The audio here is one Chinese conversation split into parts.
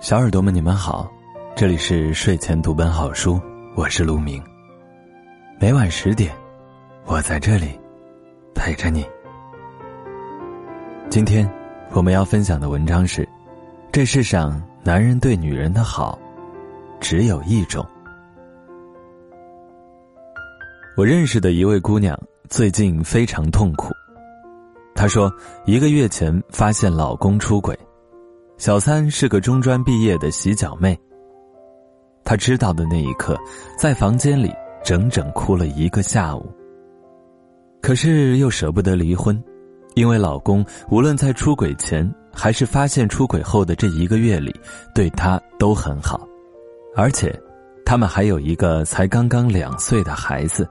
小耳朵们，你们好，这里是睡前读本好书，我是陆明。每晚十点，我在这里陪着你。今天我们要分享的文章是：这世上男人对女人的好，只有一种。我认识的一位姑娘最近非常痛苦，她说一个月前发现老公出轨。小三是个中专毕业的洗脚妹。她知道的那一刻，在房间里整整哭了一个下午。可是又舍不得离婚，因为老公无论在出轨前还是发现出轨后的这一个月里，对她都很好，而且，他们还有一个才刚刚两岁的孩子。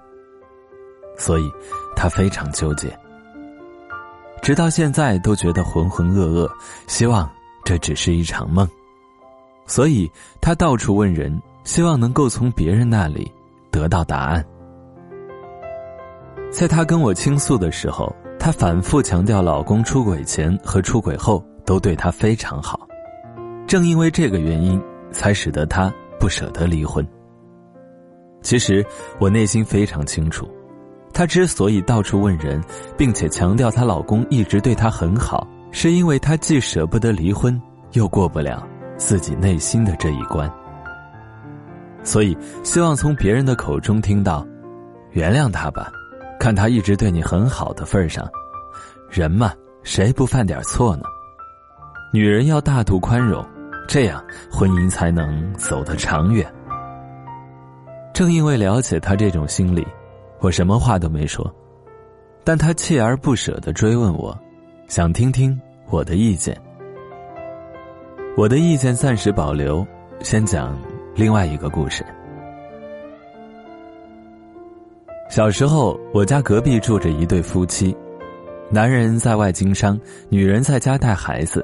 所以，她非常纠结，直到现在都觉得浑浑噩噩，希望。这只是一场梦，所以她到处问人，希望能够从别人那里得到答案。在她跟我倾诉的时候，她反复强调，老公出轨前和出轨后都对她非常好，正因为这个原因，才使得她不舍得离婚。其实我内心非常清楚，她之所以到处问人，并且强调她老公一直对她很好。是因为她既舍不得离婚，又过不了自己内心的这一关，所以希望从别人的口中听到“原谅他吧，看他一直对你很好的份上，人嘛，谁不犯点错呢？女人要大度宽容，这样婚姻才能走得长远。”正因为了解他这种心理，我什么话都没说，但他锲而不舍的追问我。想听听我的意见，我的意见暂时保留，先讲另外一个故事。小时候，我家隔壁住着一对夫妻，男人在外经商，女人在家带孩子。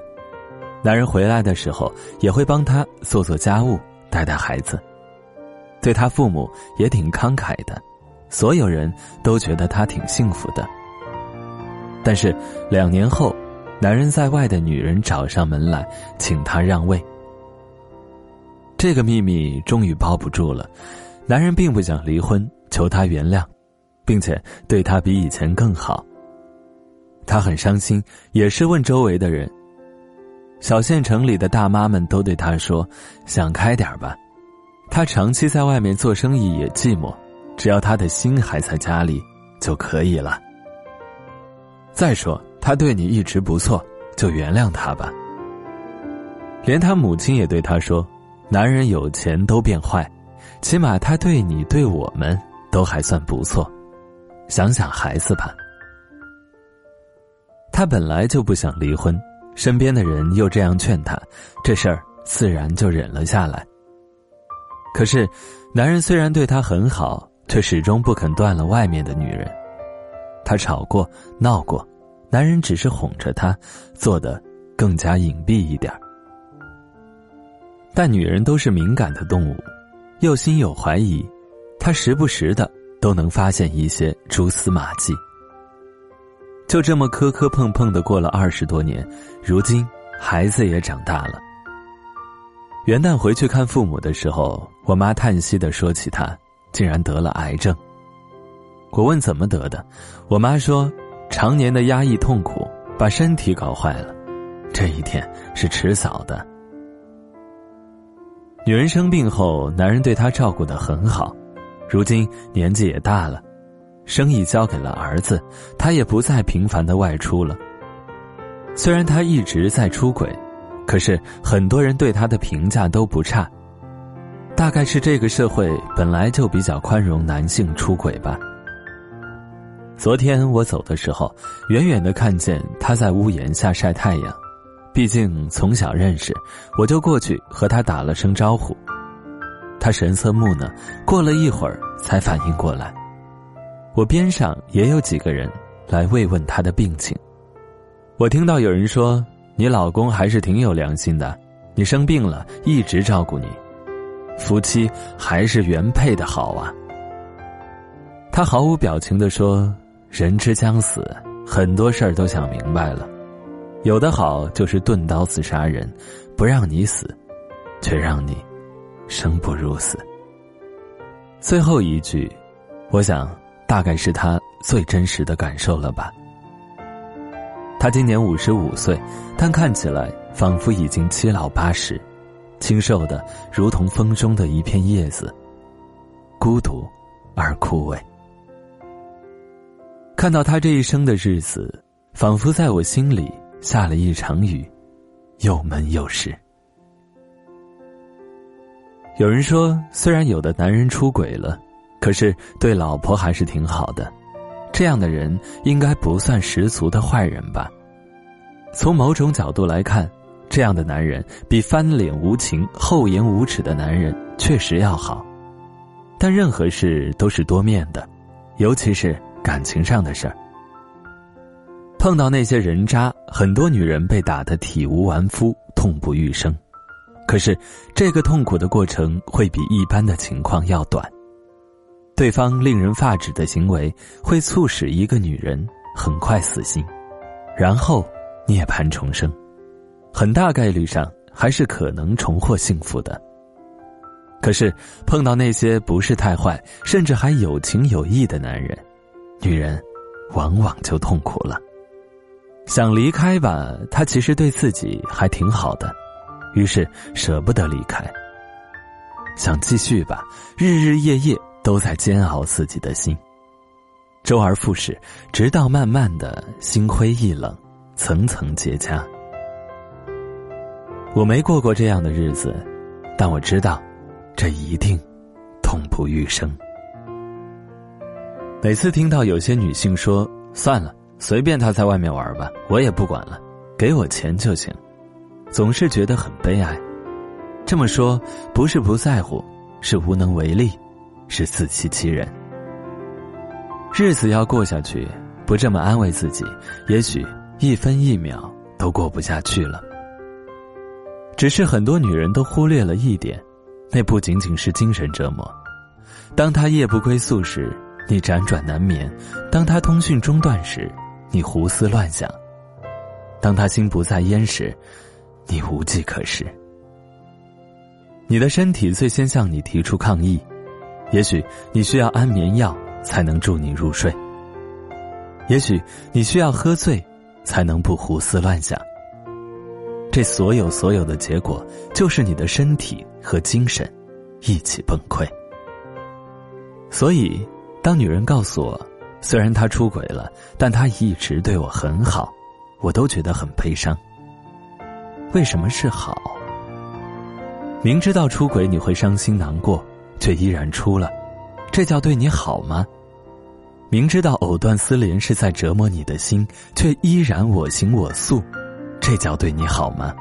男人回来的时候，也会帮他做做家务，带带孩子，对他父母也挺慷慨的，所有人都觉得他挺幸福的。但是两年后，男人在外的女人找上门来，请他让位。这个秘密终于包不住了，男人并不想离婚，求他原谅，并且对他比以前更好。他很伤心，也是问周围的人。小县城里的大妈们都对他说：“想开点吧，他长期在外面做生意也寂寞，只要他的心还在家里就可以了。”再说，他对你一直不错，就原谅他吧。连他母亲也对他说：“男人有钱都变坏，起码他对你对我们都还算不错，想想孩子吧。”他本来就不想离婚，身边的人又这样劝他，这事儿自然就忍了下来。可是，男人虽然对他很好，却始终不肯断了外面的女人。他吵过，闹过，男人只是哄着她，做的更加隐蔽一点但女人都是敏感的动物，又心有怀疑，她时不时的都能发现一些蛛丝马迹。就这么磕磕碰碰的过了二十多年，如今孩子也长大了。元旦回去看父母的时候，我妈叹息的说起他竟然得了癌症。我问怎么得的，我妈说，常年的压抑痛苦把身体搞坏了，这一天是迟早的。女人生病后，男人对她照顾的很好，如今年纪也大了，生意交给了儿子，他也不再频繁的外出了。虽然他一直在出轨，可是很多人对他的评价都不差，大概是这个社会本来就比较宽容男性出轨吧。昨天我走的时候，远远的看见他在屋檐下晒太阳。毕竟从小认识，我就过去和他打了声招呼。他神色木讷，过了一会儿才反应过来。我边上也有几个人来慰问他的病情。我听到有人说：“你老公还是挺有良心的，你生病了一直照顾你，夫妻还是原配的好啊。他毫无表情的说：“人之将死，很多事儿都想明白了，有的好就是钝刀子杀人，不让你死，却让你生不如死。”最后一句，我想大概是他最真实的感受了吧。他今年五十五岁，但看起来仿佛已经七老八十，清瘦的如同风中的一片叶子，孤独而枯萎。看到他这一生的日子，仿佛在我心里下了一场雨，又闷又湿。有人说，虽然有的男人出轨了，可是对老婆还是挺好的，这样的人应该不算十足的坏人吧？从某种角度来看，这样的男人比翻脸无情、厚颜无耻的男人确实要好。但任何事都是多面的，尤其是感情上的事儿。碰到那些人渣，很多女人被打得体无完肤、痛不欲生。可是，这个痛苦的过程会比一般的情况要短。对方令人发指的行为会促使一个女人很快死心，然后。涅槃重生，很大概率上还是可能重获幸福的。可是碰到那些不是太坏，甚至还有情有义的男人，女人往往就痛苦了。想离开吧，他其实对自己还挺好的，于是舍不得离开。想继续吧，日日夜夜都在煎熬自己的心，周而复始，直到慢慢的心灰意冷。层层结痂，我没过过这样的日子，但我知道，这一定痛不欲生。每次听到有些女性说“算了，随便他在外面玩吧，我也不管了，给我钱就行”，总是觉得很悲哀。这么说不是不在乎，是无能为力，是自欺欺人。日子要过下去，不这么安慰自己，也许。一分一秒都过不下去了。只是很多女人都忽略了一点，那不仅仅是精神折磨。当他夜不归宿时，你辗转难眠；当他通讯中断时，你胡思乱想；当他心不在焉时，你无计可施。你的身体最先向你提出抗议，也许你需要安眠药才能助你入睡，也许你需要喝醉。才能不胡思乱想。这所有所有的结果，就是你的身体和精神一起崩溃。所以，当女人告诉我，虽然她出轨了，但她一直对我很好，我都觉得很悲伤。为什么是好？明知道出轨你会伤心难过，却依然出了，这叫对你好吗？明知道藕断丝连是在折磨你的心，却依然我行我素，这叫对你好吗？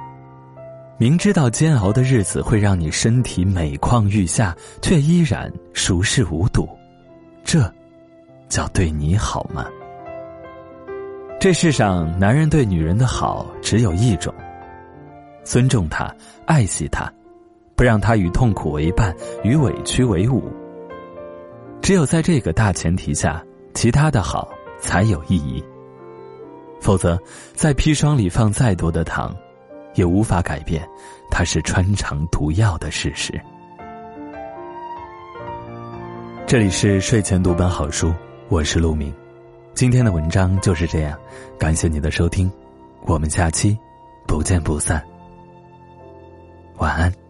明知道煎熬的日子会让你身体每况愈下，却依然熟视无睹，这叫对你好吗？这世上男人对女人的好只有一种：尊重他，爱惜他，不让他与痛苦为伴，与委屈为伍。只有在这个大前提下。其他的好才有意义，否则，在砒霜里放再多的糖，也无法改变它是穿肠毒药的事实。这里是睡前读本好书，我是陆明，今天的文章就是这样，感谢你的收听，我们下期不见不散，晚安。